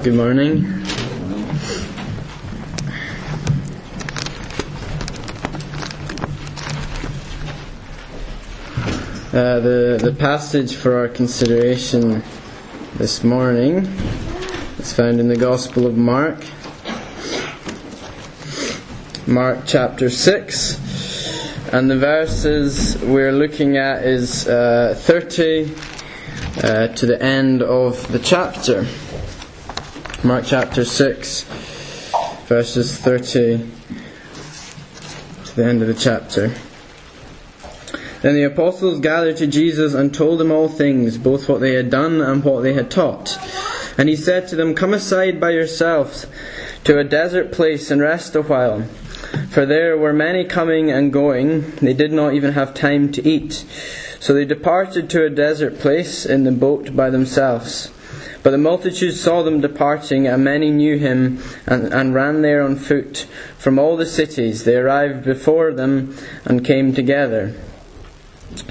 Good morning. Uh, the, the passage for our consideration this morning is found in the Gospel of Mark. Mark chapter 6. And the verses we're looking at is uh, 30 uh, to the end of the chapter. Mark chapter 6, verses 30 to the end of the chapter. Then the apostles gathered to Jesus and told him all things, both what they had done and what they had taught. And he said to them, Come aside by yourselves to a desert place and rest a while. For there were many coming and going, they did not even have time to eat. So they departed to a desert place in the boat by themselves. But the multitude saw them departing, and many knew him, and, and, ran there on foot from all the cities. They arrived before them and came together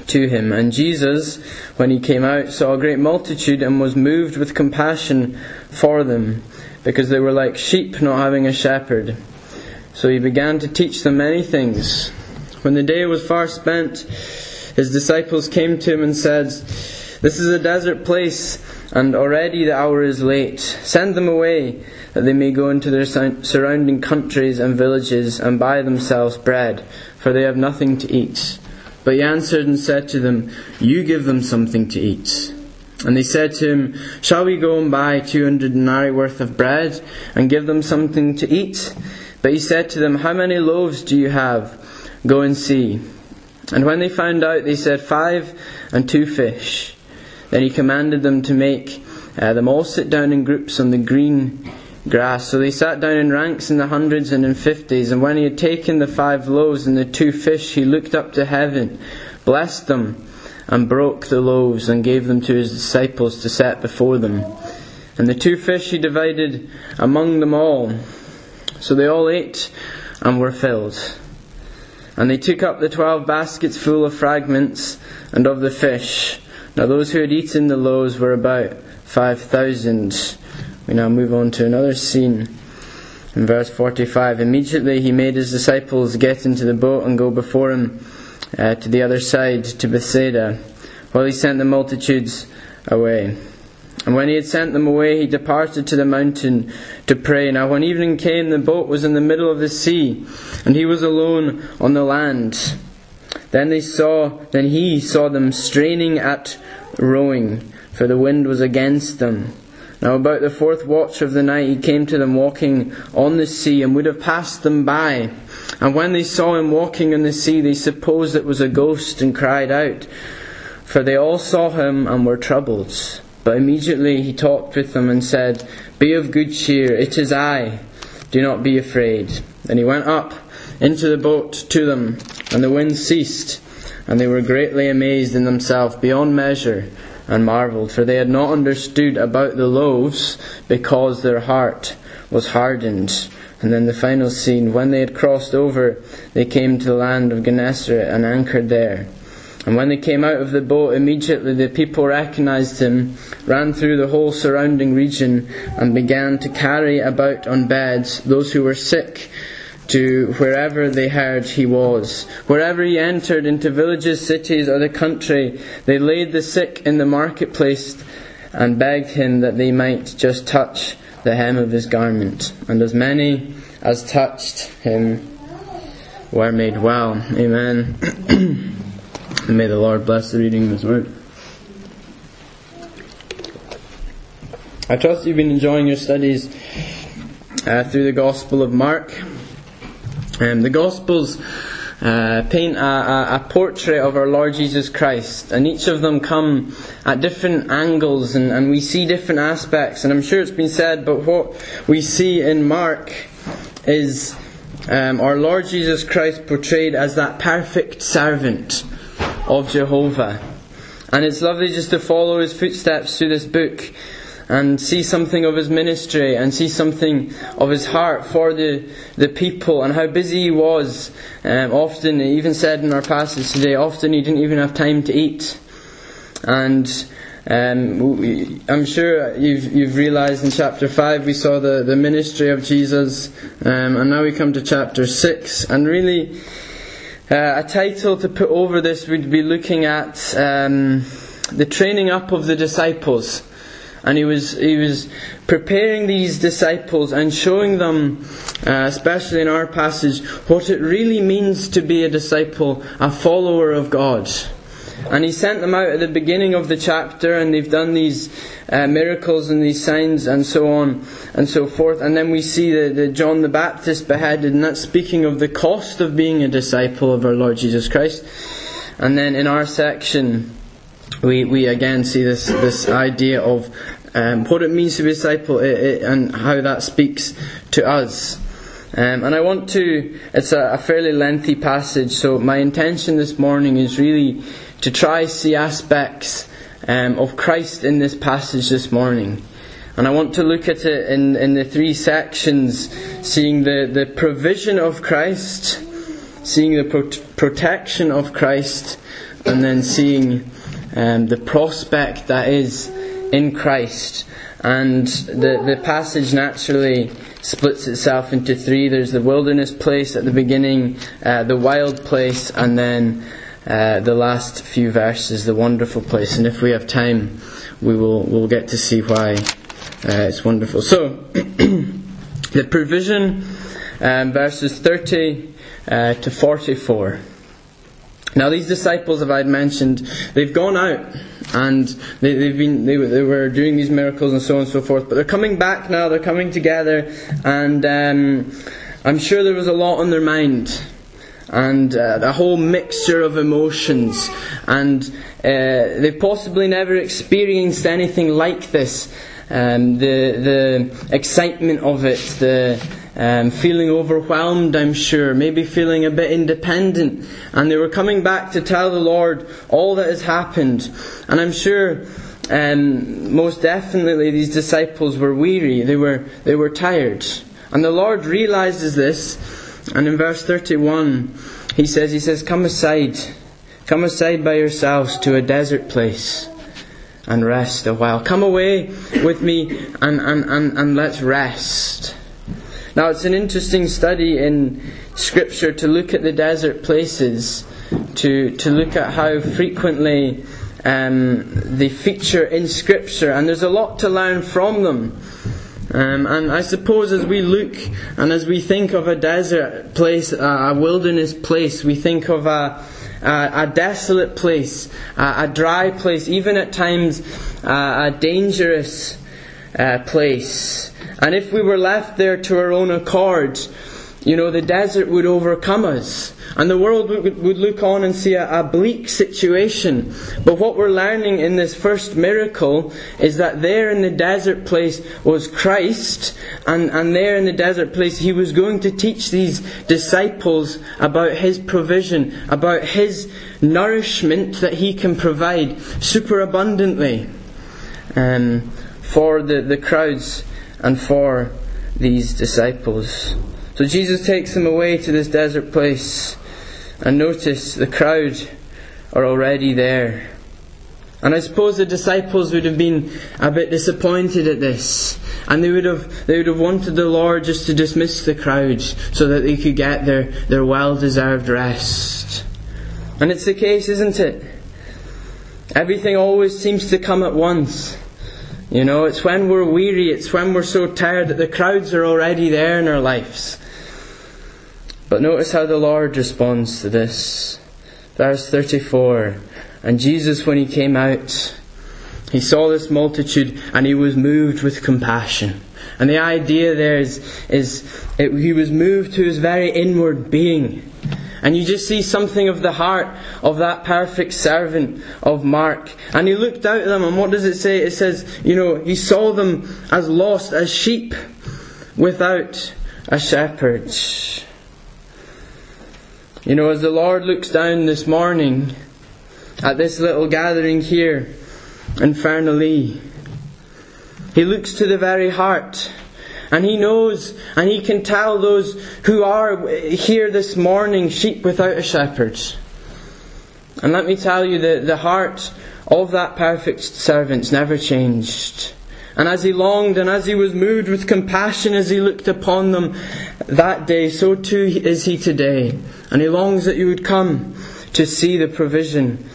to him. And Jesus, when he came out, saw a great multitude and was moved with compassion for them, because they were like sheep not having a shepherd. So he began to teach them many things. When the day was far spent, his disciples came to him and said, This is a desert place, and already the hour is late. Send them away, that they may go into their surrounding countries and villages and buy themselves bread, for they have nothing to eat. But he answered and said to them, You give them something to eat. And they said to him, Shall we go and buy two hundred denarii worth of bread and give them something to eat? But he said to them, How many loaves do you have? Go and see. And when they found out, they said, Five and two fish. Then he commanded them to make uh, them all sit down in groups on the green grass. So they sat down in ranks in the hundreds and in fifties. And when he had taken the five loaves and the two fish, he looked up to heaven, blessed them, and broke the loaves and gave them to his disciples to set before them. And the two fish he divided among them all. So they all ate and were filled. And they took up the twelve baskets full of fragments and of the fish. Now those who had eaten the loaves were about five thousand. We now move on to another scene. In verse 45, immediately he made his disciples get into the boat and go before him uh, to the other side, to Bethsaida, while he sent the multitudes away. And when he had sent them away, he departed to the mountain to pray. Now, when evening came, the boat was in the middle of the sea, and he was alone on the land. Then they saw, then he saw them straining at rowing, for the wind was against them. Now, about the fourth watch of the night, he came to them walking on the sea and would have passed them by. And when they saw him walking on the sea, they supposed it was a ghost and cried out. For they all saw him and were troubled. But immediately he talked with them and said, Be of good cheer, it is I. Do not be afraid. Then he went up into the boat to them, and the wind ceased, and they were greatly amazed in themselves beyond measure and marveled, for they had not understood about the loaves because their heart was hardened. And then the final scene, when they had crossed over, they came to the land of Gennesaret and anchored there. And when they came out of the boat, immediately the people recognized him, ran through the whole surrounding region, and began to carry about on beds those who were sick to wherever they heard he was. Wherever he entered, into villages, cities, or the country, they laid the sick in the marketplace and begged him that they might just touch the hem of his garment. And as many as touched him were made well. Amen. may the Lord bless the reading of his word. I trust you've been enjoying your studies uh, through the Gospel of Mark. Um, the Gospels uh, paint a, a, a, portrait of our Lord Jesus Christ, and each of them come at different angles, and, and we see different aspects. And I'm sure it's been said, but what we see in Mark is um, our Lord Jesus Christ portrayed as that perfect servant of Jehovah. And it's lovely just to follow his footsteps through this book and see something of his ministry and see something of his heart for the, the people and how busy he was. Um, often, even said in our passage today, often he didn't even have time to eat. And Um, I'm sure you've, you've realized in chapter 5 we saw the, the ministry of Jesus, um, and now we come to chapter 6. And really, uh, a title to put over this would be looking at um, the training up of the disciples. And he was, he was preparing these disciples and showing them, uh, especially in our passage, what it really means to be a disciple, a follower of God. And he sent them out at the beginning of the chapter, and they've done these uh, miracles and these signs and so on and so forth. And then we see the John the Baptist beheaded, and that's speaking of the cost of being a disciple of our Lord Jesus Christ. And then in our section, we, we again see this, this idea of um, what it means to be a disciple it, it, and how that speaks to us. Um, and I want to, it's a, a, fairly lengthy passage, so my intention this morning is really to try see aspects um, of Christ in this passage this morning. And I want to look at it in, in the three sections, seeing the, the provision of Christ, seeing the pro- protection of Christ, and then seeing um, the prospect that is in Christ. And the, the passage naturally splits itself into three. There's the wilderness place at the beginning, uh, the wild place, and then uh, the last few verses, the wonderful place. And if we have time, we will we'll get to see why uh, it's wonderful. So, the provision, um, verses 30 uh, to 44. Now, these disciples, as I'd mentioned, they've gone out and they, have been they, they, were doing these miracles and so on and so forth. But they're coming back now. They're coming together, and um, I'm sure there was a lot on their mind, and uh, a whole mixture of emotions, and uh, they've possibly never experienced anything like this. Um, the the excitement of it, the um, feeling overwhelmed, I'm sure, maybe feeling a bit independent. And they were coming back to tell the Lord all that has happened. And I'm sure, um, most definitely, these disciples were weary. They were, they were tired. And the Lord realizes this. And in verse 31, he says, he says, come aside. Come aside by yourselves to a desert place and rest a while. Come away with me and, and, and, and let's rest. Now, it's an interesting study in Scripture to look at the desert places, to, to look at how frequently um, they feature in Scripture, and there's a lot to learn from them. Um, and I suppose as we look and as we think of a desert place, a wilderness place, we think of a, a, a desolate place, a, a, dry place, even at times a, a dangerous uh, place. And if we were left there to our own accord, you know, the desert would overcome us. And the world would, look on and see a, a, bleak situation. But what we're learning in this first miracle is that there in the desert place was Christ, and, and there in the desert place he was going to teach these disciples about his provision, about his nourishment that he can provide superabundantly um, for the, the crowds and for these disciples. So Jesus takes them away to this desert place, and notice the crowd are already there. And I suppose the disciples would have been a bit disappointed at this. And they would have they would have wanted the Lord just to dismiss the crowd so that they could get their, their well deserved rest. And it's the case, isn't it? Everything always seems to come at once. You know, it's when we're weary, it's when we're so tired that the crowds are already there in our lives. But notice how the Lord responds to this. Verse 34 And Jesus, when he came out, he saw this multitude and he was moved with compassion. And the idea there is, is it, he was moved to his very inward being. And you just see something of the heart of that perfect servant of Mark. And he looked out at them, and what does it say? It says, you know, he saw them as lost, as sheep without a shepherd. You know, as the Lord looks down this morning at this little gathering here in Fernalee, he looks to the very heart and he knows and he can tell those who are here this morning sheep without a shepherd. And let me tell you that the heart of that perfect servant never changed. And as he longed and as he was moved with compassion as he looked upon them that day, so too is he today. And he longs that you would come to see the provision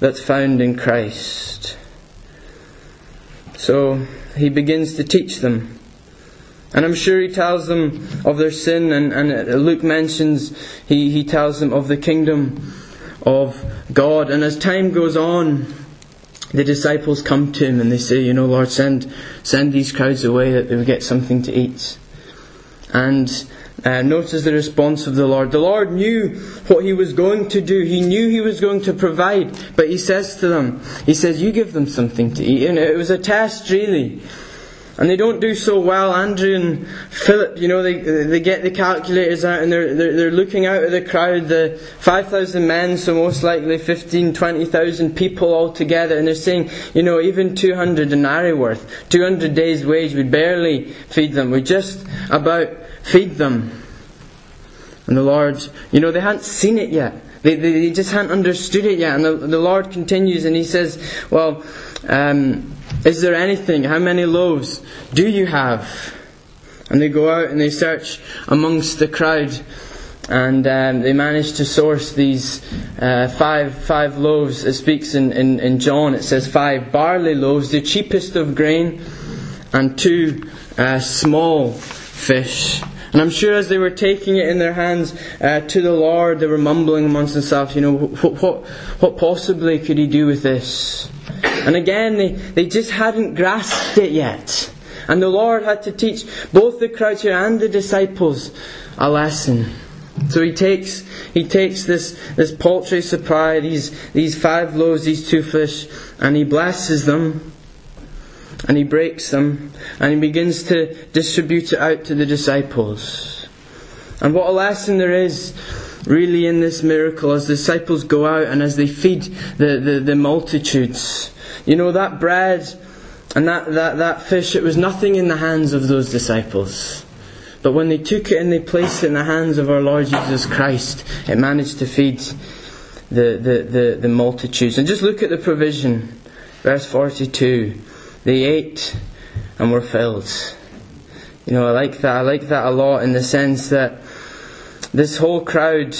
that's found in Christ. So he begins to teach them. And I'm sure he tells them of their sin, and, and Luke mentions he, he tells them of the kingdom of God. And as time goes on, the disciples come to him and they say, You know, Lord, send, send these crowds away that they would get something to eat. And uh, notice the response of the Lord. The Lord knew what he was going to do. He knew he was going to provide. But he says to them, He says, You give them something to eat. And it was a test, really. And they don't do so well. Andrew and Philip, you know, they, they get the calculators out and they're, they're, they're looking out at the crowd, the 5,000 men, so most likely 15, 20,000 people all together. And they're saying, you know, even 200 denarii worth, 200 days' wage would barely feed them. We just about feed them. And the Lord, you know, they hadn't seen it yet. They, they, they just hadn't understood it yet. And the, the Lord continues and He says, well, um, is there anything? How many loaves do you have? And they go out and they search amongst the crowd, and um, they manage to source these uh, five five loaves. It speaks in, in, in John. It says five barley loaves, the cheapest of grain, and two uh, small fish. And I'm sure as they were taking it in their hands uh, to the Lord, they were mumbling amongst themselves, you know, what, what, what possibly could he do with this? And again, they, they just hadn't grasped it yet. And the Lord had to teach both the crowd here and the disciples a lesson. So he takes he takes this, this paltry supply, these these five loaves, these two fish, and he blesses them and he breaks them and he begins to distribute it out to the disciples. And what a lesson there is really in this miracle as the disciples go out and as they feed the, the, the multitudes. You know, that bread and that, that, that fish, it was nothing in the hands of those disciples. But when they took it and they placed it in the hands of our Lord Jesus Christ, it managed to feed the, the, the, the multitudes. And just look at the provision. Verse 42. They ate and were filled. You know, I like that. I like that a lot in the sense that this whole crowd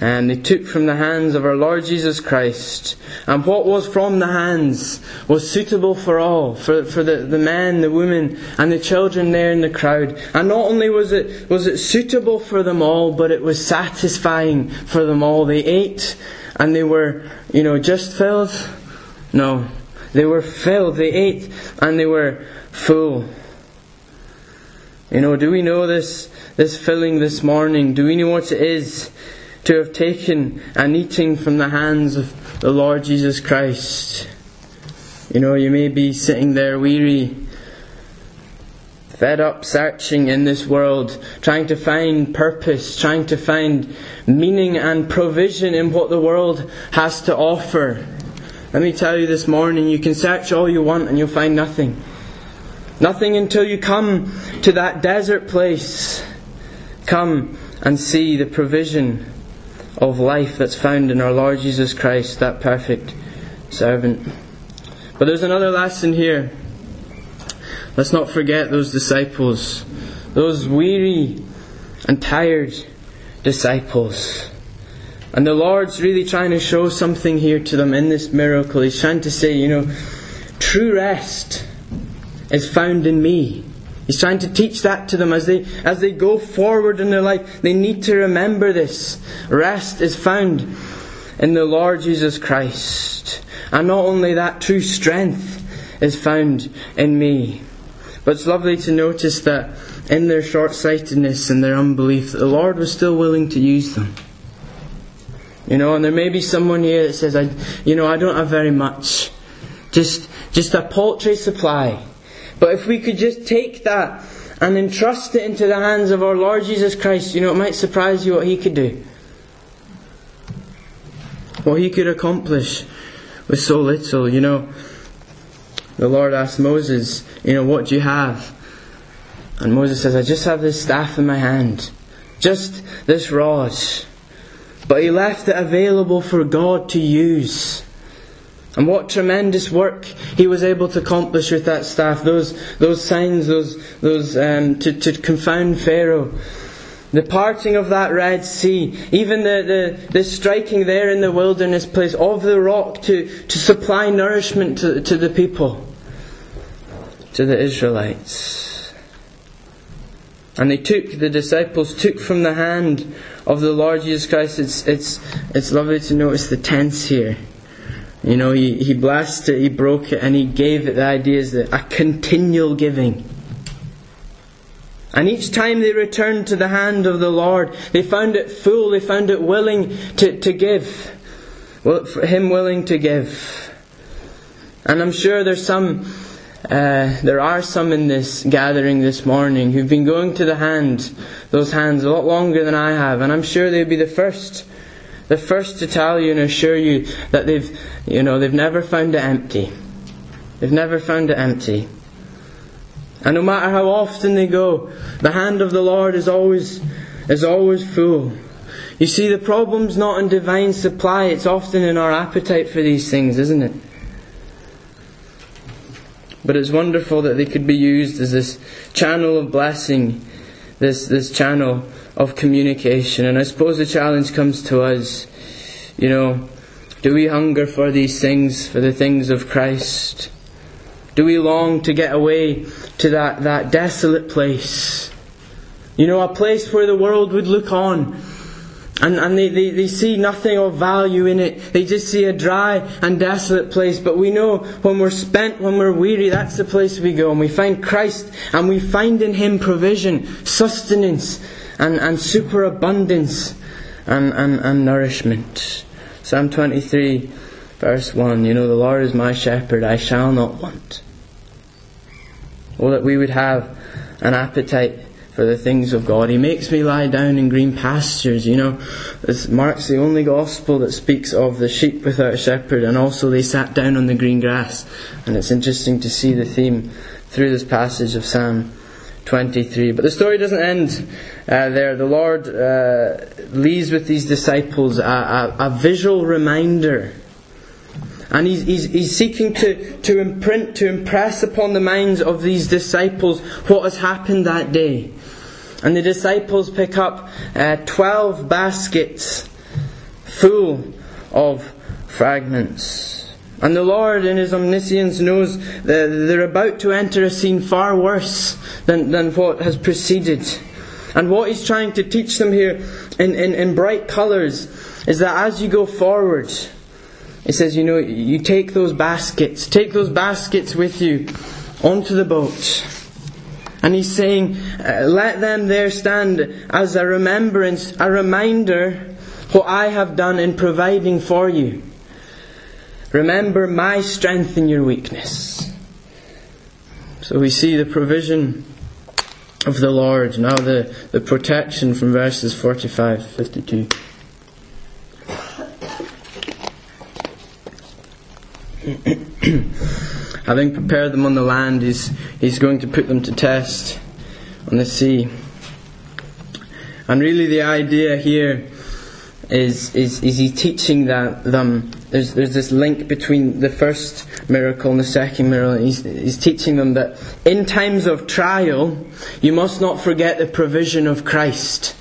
and they took from the hands of our Lord Jesus Christ. And what was from the hands was suitable for all, for, for the, the men, the women, and the children there in the crowd. And not only was it, was it suitable for them all, but it was satisfying for them all. They ate and they were, you know, just filled. No. They were filled. They ate and they were full. You know, do we know this, this filling this morning? Do we know what it is? to have taken and eating from the hands of the Lord Jesus Christ. You know, you may be sitting there weary, fed up, searching in this world, trying to find purpose, trying to find meaning and provision in what the world has to offer. Let me tell you this morning, you can search all you want and you'll find nothing. Nothing until you come to that desert place. Come and see the provision of life that's found in our Lord Jesus Christ, that perfect servant. But there's another lesson here. Let's not forget those disciples, those weary and tired disciples. And the Lord's really trying to show something here to them in this miracle. He's trying to say, you know, true rest is found in me. He's trying to teach that to them as they, as they go forward in their life. They need to remember this. Rest is found in the Lord Jesus Christ. And not only that, true strength is found in me. But it's lovely to notice that in their short sightedness and their unbelief, the Lord was still willing to use them. You know, and there may be someone here that says, I, you know, I don't have very much. Just, just a paltry supply. But if we could just take that and entrust it into the hands of our Lord Jesus Christ, you know, it might surprise you what He could do. What He could accomplish with so little, you know. The Lord asked Moses, you know, what do you have? And Moses says, I just have this staff in my hand. Just this rod. But he left it available for God to use. And what tremendous work he was able to accomplish with that staff. Those, those signs, those, those um, to, to confound Pharaoh. The parting of that Red Sea, even the, the, the striking there in the wilderness place of the rock to, to supply nourishment to, to the people, to the Israelites. And they took, the disciples took from the hand of the Lord Jesus Christ. It's, it's, it's lovely to notice the tense here. You know, he, he blessed it, he broke it, and he gave it. The idea is that a continual giving. And each time they returned to the hand of the Lord, they found it full, they found it willing to, to give. Well, him willing to give. And I'm sure there's some, uh, there are some in this gathering this morning who've been going to the hand, those hands, a lot longer than I have, and I'm sure they'd be the first the first to tell you and assure you that they've, you know, they've never found it empty. They've never found it empty. And no matter how often they go, the hand of the Lord is always, is always full. You see, the problem's not in divine supply, it's often in our appetite for these things, isn't it? But it's wonderful that they could be used as this channel of blessing, this, this channel of communication. And I suppose the challenge comes to us, you know, do we hunger for these things, for the things of Christ? Do we long to get away to that, that desolate place? You know, a place where the world would look on and, and they, they, they see nothing of value in it. They just see a dry and desolate place. But we know when we're spent, when we're weary, that's the place we go. And we find Christ and we find in Him provision, sustenance, and, and superabundance and, and, and nourishment. Psalm 23, verse 1 You know, the Lord is my shepherd, I shall not want. Oh, that we would have an appetite for the things of God. He makes me lie down in green pastures. You know, this Mark's the only gospel that speaks of the sheep without a shepherd, and also they sat down on the green grass. And it's interesting to see the theme through this passage of Psalm 23. But the story doesn't end uh, there. The Lord uh, leaves with these disciples a, a, a visual reminder. And he's, he's, he's, seeking to, to imprint, to impress upon the minds of these disciples what has happened that day. And the disciples pick up uh, 12 baskets full of fragments. And the Lord, in His omniscience, knows that they're about to enter a scene far worse than, than what has preceded. And what He's trying to teach them here in, in, in bright colours is that as you go forward, He says, you know, you take those baskets, take those baskets with you onto the boat. And he's saying, uh, let them there stand as a remembrance, a reminder what I have done in providing for you. Remember my strength in your weakness. So we see the provision of the Lord. Now the, the protection from verses 45 52. Having prepared them on the land, he's, he's going to put them to test on the sea. And really, the idea here is, is, is he teaching that them there's, there's this link between the first miracle and the second miracle. He's, he's teaching them that in times of trial, you must not forget the provision of Christ.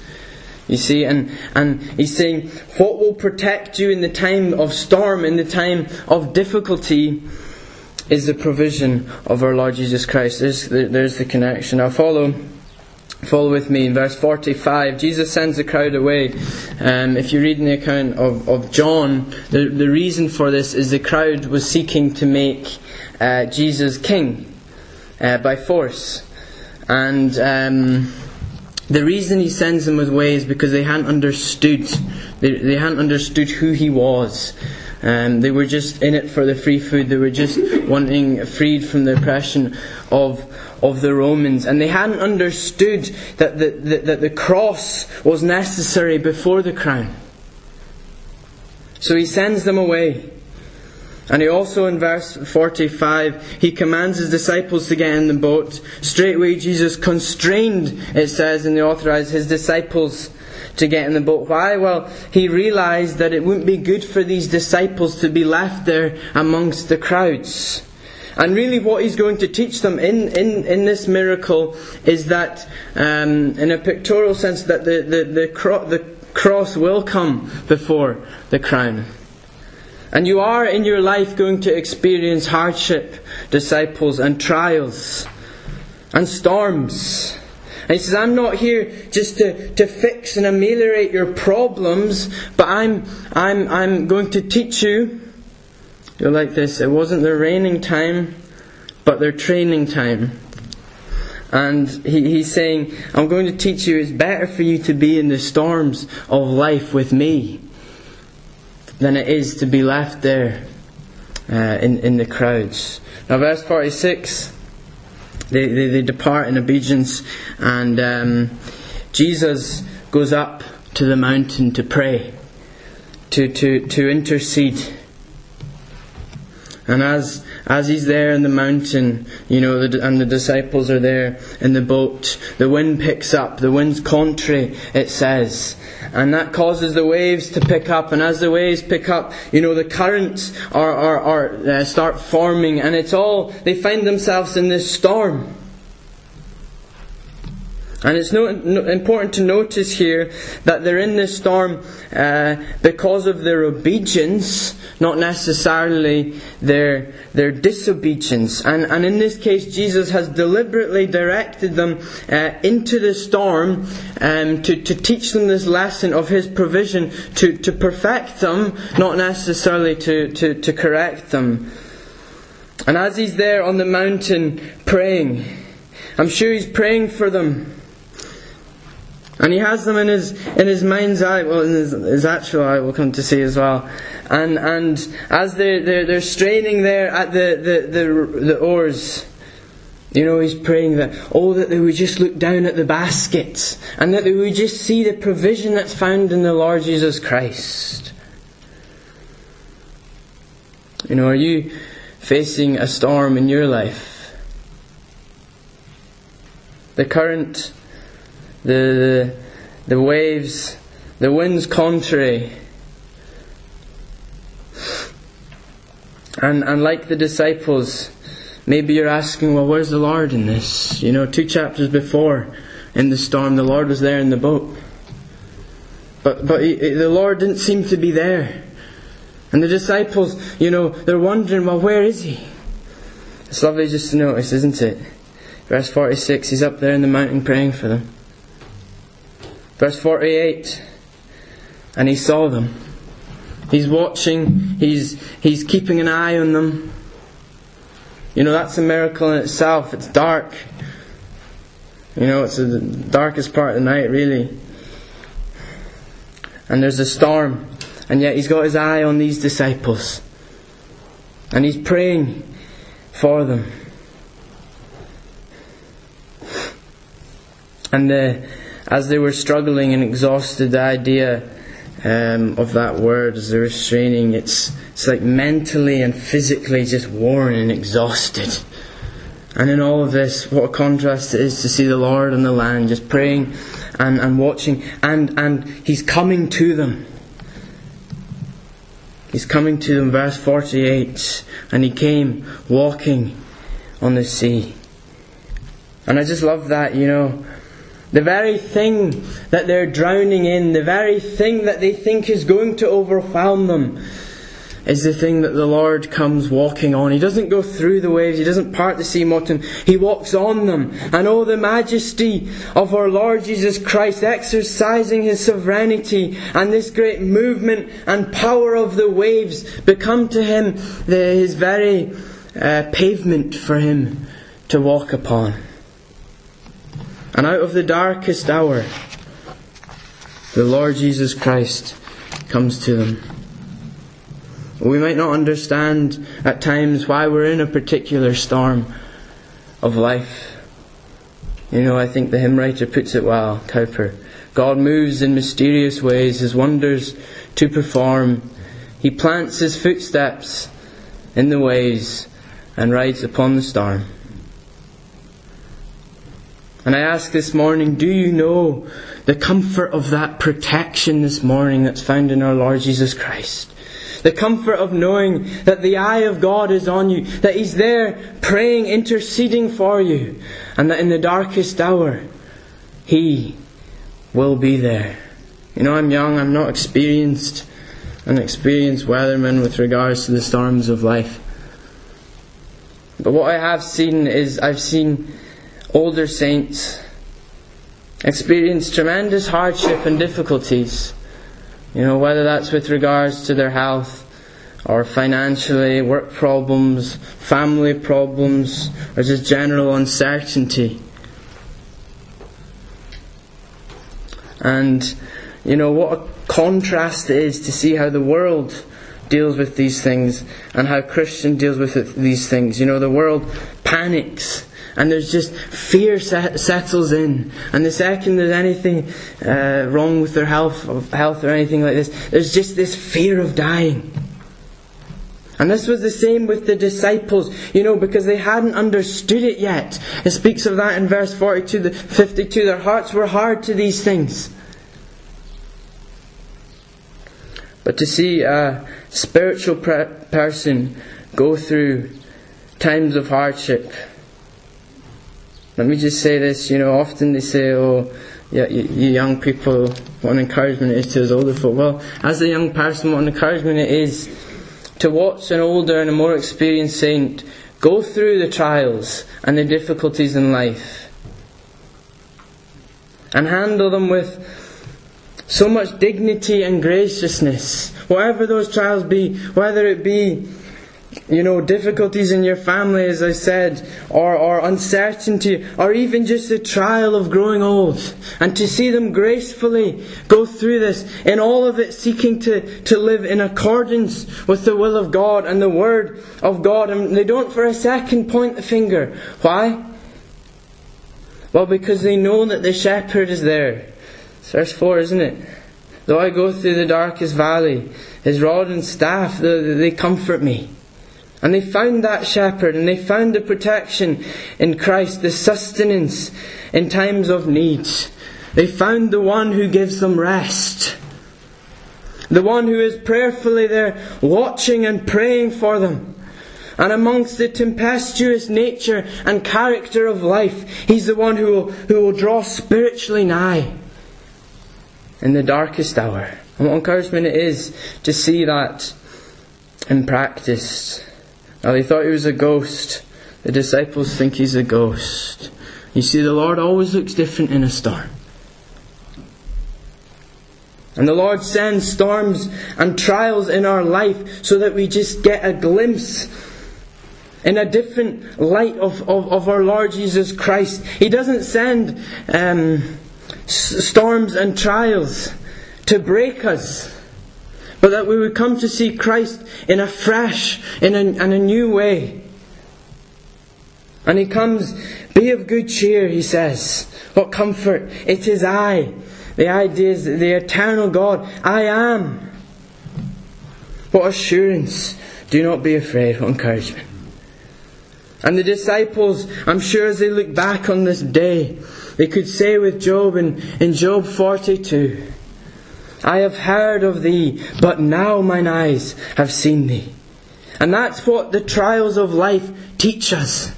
You see, and, and he's saying, what will protect you in the time of storm, in the time of difficulty, is the provision of our Lord Jesus Christ. There's the, there's the connection. I'll follow Follow with me in verse 45. Jesus sends the crowd away. Um, if you read in the account of, of John, the, the reason for this is the crowd was seeking to make uh, Jesus king uh, by force. And um, the reason he sends them away is because they hadn't understood. They, they hadn't understood who he was. Um, they were just in it for the free food. They were just wanting freed from the oppression of of the Romans, and they hadn't understood that the, that, that the cross was necessary before the crown. So he sends them away. And he also, in verse 45, he commands his disciples to get in the boat. Straightway, Jesus constrained, it says in the authorized, his disciples to get in the boat. Why? Well, he realized that it wouldn't be good for these disciples to be left there amongst the crowds. And really, what he's going to teach them in, in, in this miracle is that, um, in a pictorial sense, that the, the, the, cro- the cross will come before the crown. And you are in your life going to experience hardship, disciples, and trials, and storms. And he says, I'm not here just to, to fix and ameliorate your problems, but I'm, I'm, I'm going to teach you You're like this it wasn't their reigning time, but their training time. And he, he's saying, I'm going to teach you it's better for you to be in the storms of life with me than it is to be left there uh, in, in the crowds. Now, verse 46, they, they, they depart in obedience, and um, Jesus goes up to the mountain to pray, to, to, to intercede and as as he's there in the mountain, you know, the, and the disciples are there in the boat, the wind picks up. The wind's contrary, it says, and that causes the waves to pick up. And as the waves pick up, you know, the currents are are, are uh, start forming, and it's all they find themselves in this storm. And it's no, no, important to notice here that they're in this storm uh, because of their obedience, not necessarily their, their disobedience. And, and in this case, Jesus has deliberately directed them uh, into the storm um, to, to teach them this lesson of His provision, to, to perfect them, not necessarily to, to, to correct them. And as He's there on the mountain praying, I'm sure He's praying for them. And he has them in his in his mind's eye, well, in his, his actual eye, we'll come to see as well. And and as they're they're, they're straining there at the, the, the, the oars, you know, he's praying that, oh, that they would just look down at the baskets and that they would just see the provision that's found in the Lord Jesus Christ. You know, are you facing a storm in your life? The current the, the, waves, the wind's contrary. And, and like the disciples, maybe you're asking, well, where's the Lord in this? You know, two chapters before in the storm, the Lord was there in the boat. But, but he, the Lord didn't seem to be there. And the disciples, you know, they're wondering, well, where is he? It's lovely just to notice, isn't it? Verse 46, he's up there in the mountain praying for them. Verse 48 And he saw them. He's watching, he's, he's keeping an eye on them. You know, that's a miracle in itself. It's dark. You know, it's the darkest part of the night, really. And there's a storm. And yet he's got his eye on these disciples. And he's praying for them. And the, as they were struggling and exhausted, the idea um, of that word as they're straining, it's, it's like mentally and physically just worn and exhausted. And in all of this, what a contrast it is to see the Lord on the land just praying and, and watching, and, and He's coming to them. He's coming to them, verse 48, and He came walking on the sea. And I just love that, you know. The very thing that they're drowning in, the very thing that they think is going to overwhelm them, is the thing that the Lord comes walking on. He doesn't go through the waves, He doesn't part the sea mountain, He walks on them. And oh, the majesty of our Lord Jesus Christ exercising His sovereignty and this great movement and power of the waves become to Him the, His very uh, pavement for Him to walk upon. And out of the darkest hour, the Lord Jesus Christ comes to them. We might not understand at times why we're in a particular storm of life. You know, I think the hymn writer puts it well, Cowper. God moves in mysterious ways, his wonders to perform. He plants his footsteps in the waves and rides upon the storm. And I ask this morning, do you know the comfort of that protection this morning that's found in our Lord Jesus Christ? The comfort of knowing that the eye of God is on you, that He's there praying, interceding for you, and that in the darkest hour, He will be there. You know, I'm young, I'm not experienced, an experienced weatherman with regards to the storms of life. But what I have seen is I've seen older saints experience tremendous hardship and difficulties. You know, whether that's with regards to their health or financially, work problems, family problems, or just general uncertainty. And, you know, what a contrast it is to see how the world deals with these things and how Christian deals with these things. You know, the world panics and there's just fear set, settles in. And the second there's anything uh, wrong with their health, health or anything like this, there's just this fear of dying. And this was the same with the disciples, you know, because they hadn't understood it yet. It speaks of that in verse 42 to 52. Their hearts were hard to these things. But to see a spiritual person go through times of hardship, let me just say this, you know, often they say, oh, yeah, you, you young people, what an encouragement it is to us older folk. Well, as a young person, what an encouragement it is to watch an older and a more experienced saint go through the trials and the difficulties in life and handle them with so much dignity and graciousness, whatever those trials be, whether it be you know, difficulties in your family, as I said, or, or uncertainty, or even just the trial of growing old. And to see them gracefully go through this, in all of it seeking to, to live in accordance with the will of God and the Word of God. And they don't for a second point the finger. Why? Well, because they know that the shepherd is there. It's verse 4, isn't it? Though I go through the darkest valley, his rod and staff, they, they comfort me. And they found that shepherd and they found the protection in Christ, the sustenance in times of need. They found the one who gives them rest. The one who is prayerfully there watching and praying for them. And amongst the tempestuous nature and character of life, He's the one who will, who will draw spiritually nigh in the darkest hour. And what encouragement it is to see that in practice. They thought he was a ghost. The disciples think he's a ghost. You see, the Lord always looks different in a storm. And the Lord sends storms and trials in our life so that we just get a glimpse in a different light of, of, of our Lord Jesus Christ. He doesn't send um, storms and trials to break us but that we would come to see Christ in a fresh, in a, in a new way. And he comes, be of good cheer, he says. What comfort. It is I. The idea is the eternal God. I am. What assurance. Do not be afraid. What encouragement. And the disciples, I'm sure as they look back on this day, they could say with Job in, in Job 42, I have heard of thee, but now mine eyes have seen thee. And that's what the trials of life teach us.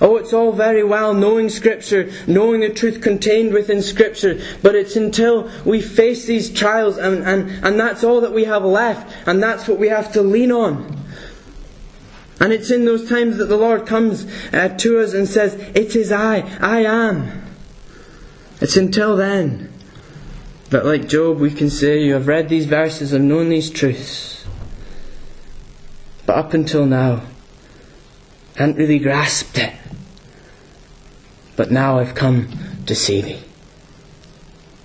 Oh, it's all very well knowing Scripture, knowing the truth contained within Scripture, but it's until we face these trials and, and, and that's all that we have left, and that's what we have to lean on. And it's in those times that the Lord comes uh, to us and says, It is I, I am. It's until then but like Job, we can say, You have read these verses, and known these truths. But up until now, I hadn't really grasped it. But now I've come to see thee.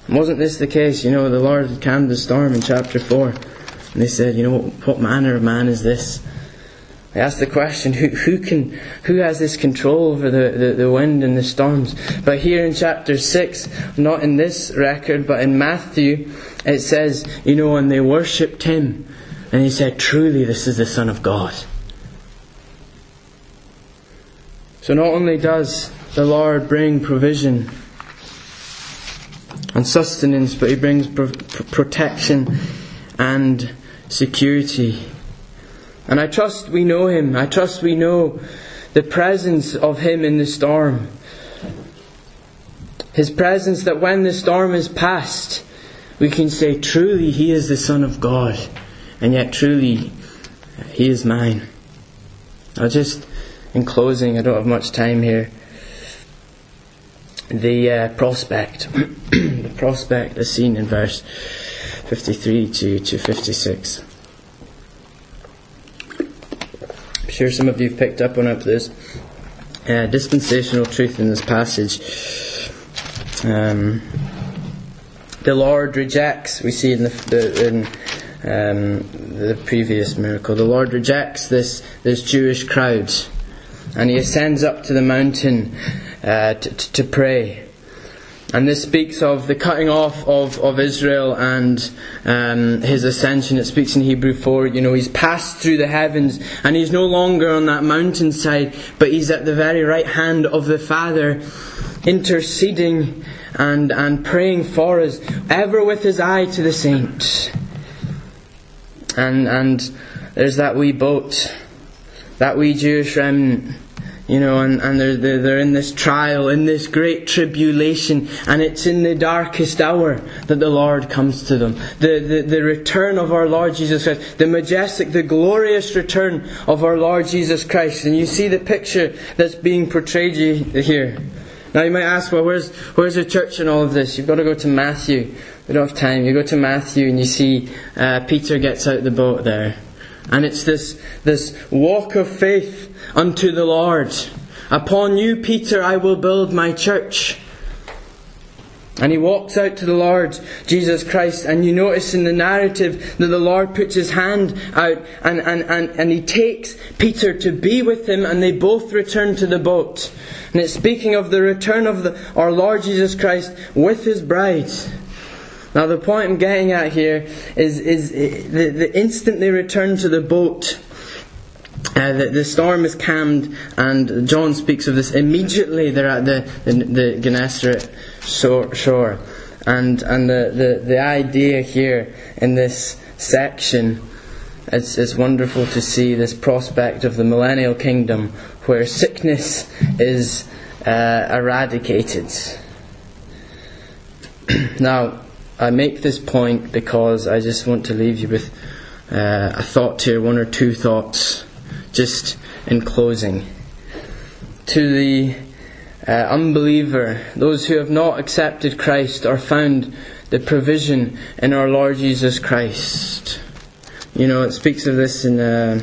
And wasn't this the case? You know, the Lord calmed the storm in chapter 4. And they said, You know, what manner of man is this? I ask the question, who, who can, who has this control over the, the, the, wind and the storms? But here in chapter 6, not in this record, but in Matthew, it says, you know, and they worshipped him. And he said, truly this is the Son of God. So not only does the Lord bring provision and sustenance, but He brings pro- protection and security. And I trust we know Him. I trust we know the presence of Him in the storm. His presence that when the storm is past, we can say, truly, He is the Son of God, and yet truly, He is mine. I'll just, in closing, I don't have much time here. The uh, prospect, the prospect is seen in verse 53 to, to 56. I'm sure some of you have picked up on it. There's uh, dispensational truth in this passage. Um, the Lord rejects, we see in the, the in, um, the previous miracle, the Lord rejects this, this Jewish crowd and he ascends up to the mountain uh, to, to pray. And this speaks of the cutting off of, of Israel and um, his ascension. It speaks in Hebrew 4. You know, he's passed through the heavens and he's no longer on that mountainside, but he's at the very right hand of the Father, interceding and, and praying for us, ever with his eye to the saints. And, and there's that wee boat, that wee Jewish remnant you know, and, and they're, they're, they're in this trial, in this great tribulation, and it's in the darkest hour that the Lord comes to them. The, the, the return of our Lord Jesus Christ, the majestic, the glorious return of our Lord Jesus Christ. And you see the picture that's being portrayed here. Now you might ask, well, where's, where's the church in all of this? You've got to go to Matthew. We don't have time. You go to Matthew and you see uh, Peter gets out the boat there. And it's this, this walk of faith unto the Lord. Upon you, Peter, I will build my church. And he walks out to the Lord Jesus Christ, and you notice in the narrative that the Lord puts his hand out and, and, and, and he takes Peter to be with him, and they both return to the boat. And it's speaking of the return of the, our Lord Jesus Christ with his bride. Now, the point I'm getting at here is, is the, the instant they return to the boat, uh, the, the, storm is calmed, and John speaks of this. Immediately, they're at the, the, the Gennesaret shore. And, and the, the, the idea here in this section it's, it's wonderful to see this prospect of the millennial kingdom where sickness is uh, eradicated. now, I make this point because I just want to leave you with uh, a thought here, one or two thoughts, just in closing. To the uh, unbeliever, those who have not accepted Christ, or found the provision in our Lord Jesus Christ. You know, it speaks of this in uh,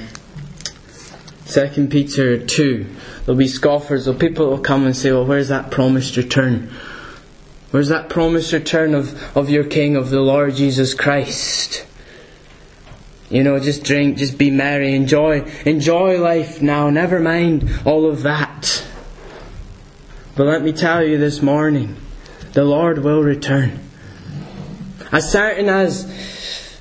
2 Peter 2. There'll be scoffers, or people will come and say, Well, where's that promised return? Where's that promised return of, of your King, of the Lord Jesus Christ? You know, just drink, just be merry, enjoy, enjoy life now, never mind all of that. But let me tell you this morning, the Lord will return. As certain as,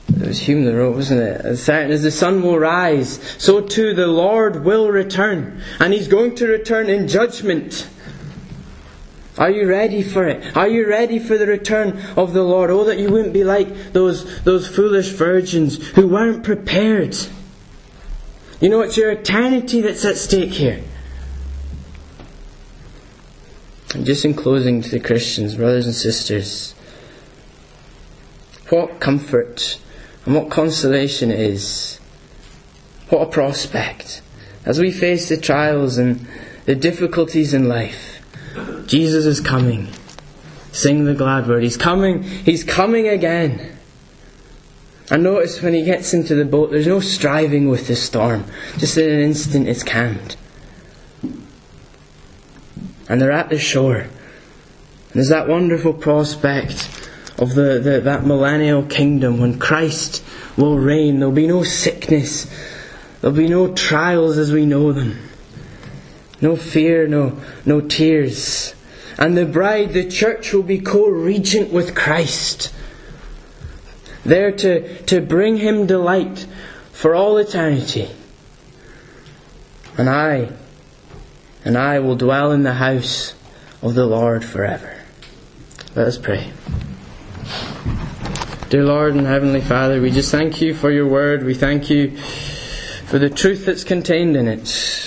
it was Hume that wrote, wasn't it? As certain as the sun will rise, so too the Lord will return. And He's going to return in judgment. Are you ready for it? Are you ready for the return of the Lord? Oh, that you wouldn't be like those, those foolish virgins who weren't prepared. You know, it's your eternity that's at stake here. And just in closing to the Christians, brothers and sisters, what comfort and what consolation it is. What a prospect. As we face the trials and the difficulties in life, Jesus is coming. Sing the glad word. He's coming. He's coming again. And notice when he gets into the boat, there's no striving with the storm. Just in an instant, it's calmed. And they're at the shore. And there's that wonderful prospect of the, the, that millennial kingdom when Christ will reign. There'll be no sickness. There'll be no trials as we know them. No fear, no, no tears. And the bride, the church, will be co regent with Christ. There to, to bring him delight for all eternity. And I, and I will dwell in the house of the Lord forever. Let us pray. Dear Lord and Heavenly Father, we just thank you for your word. We thank you for the truth that's contained in it.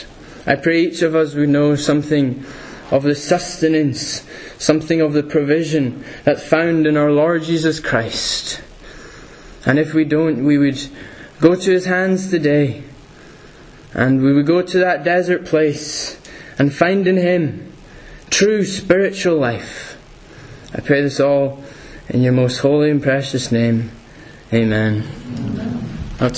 I pray each of us would know something of the sustenance, something of the provision that's found in our Lord Jesus Christ. And if we don't, we would go to his hands today and we would go to that desert place and find in him true spiritual life. I pray this all in your most holy and precious name. Amen.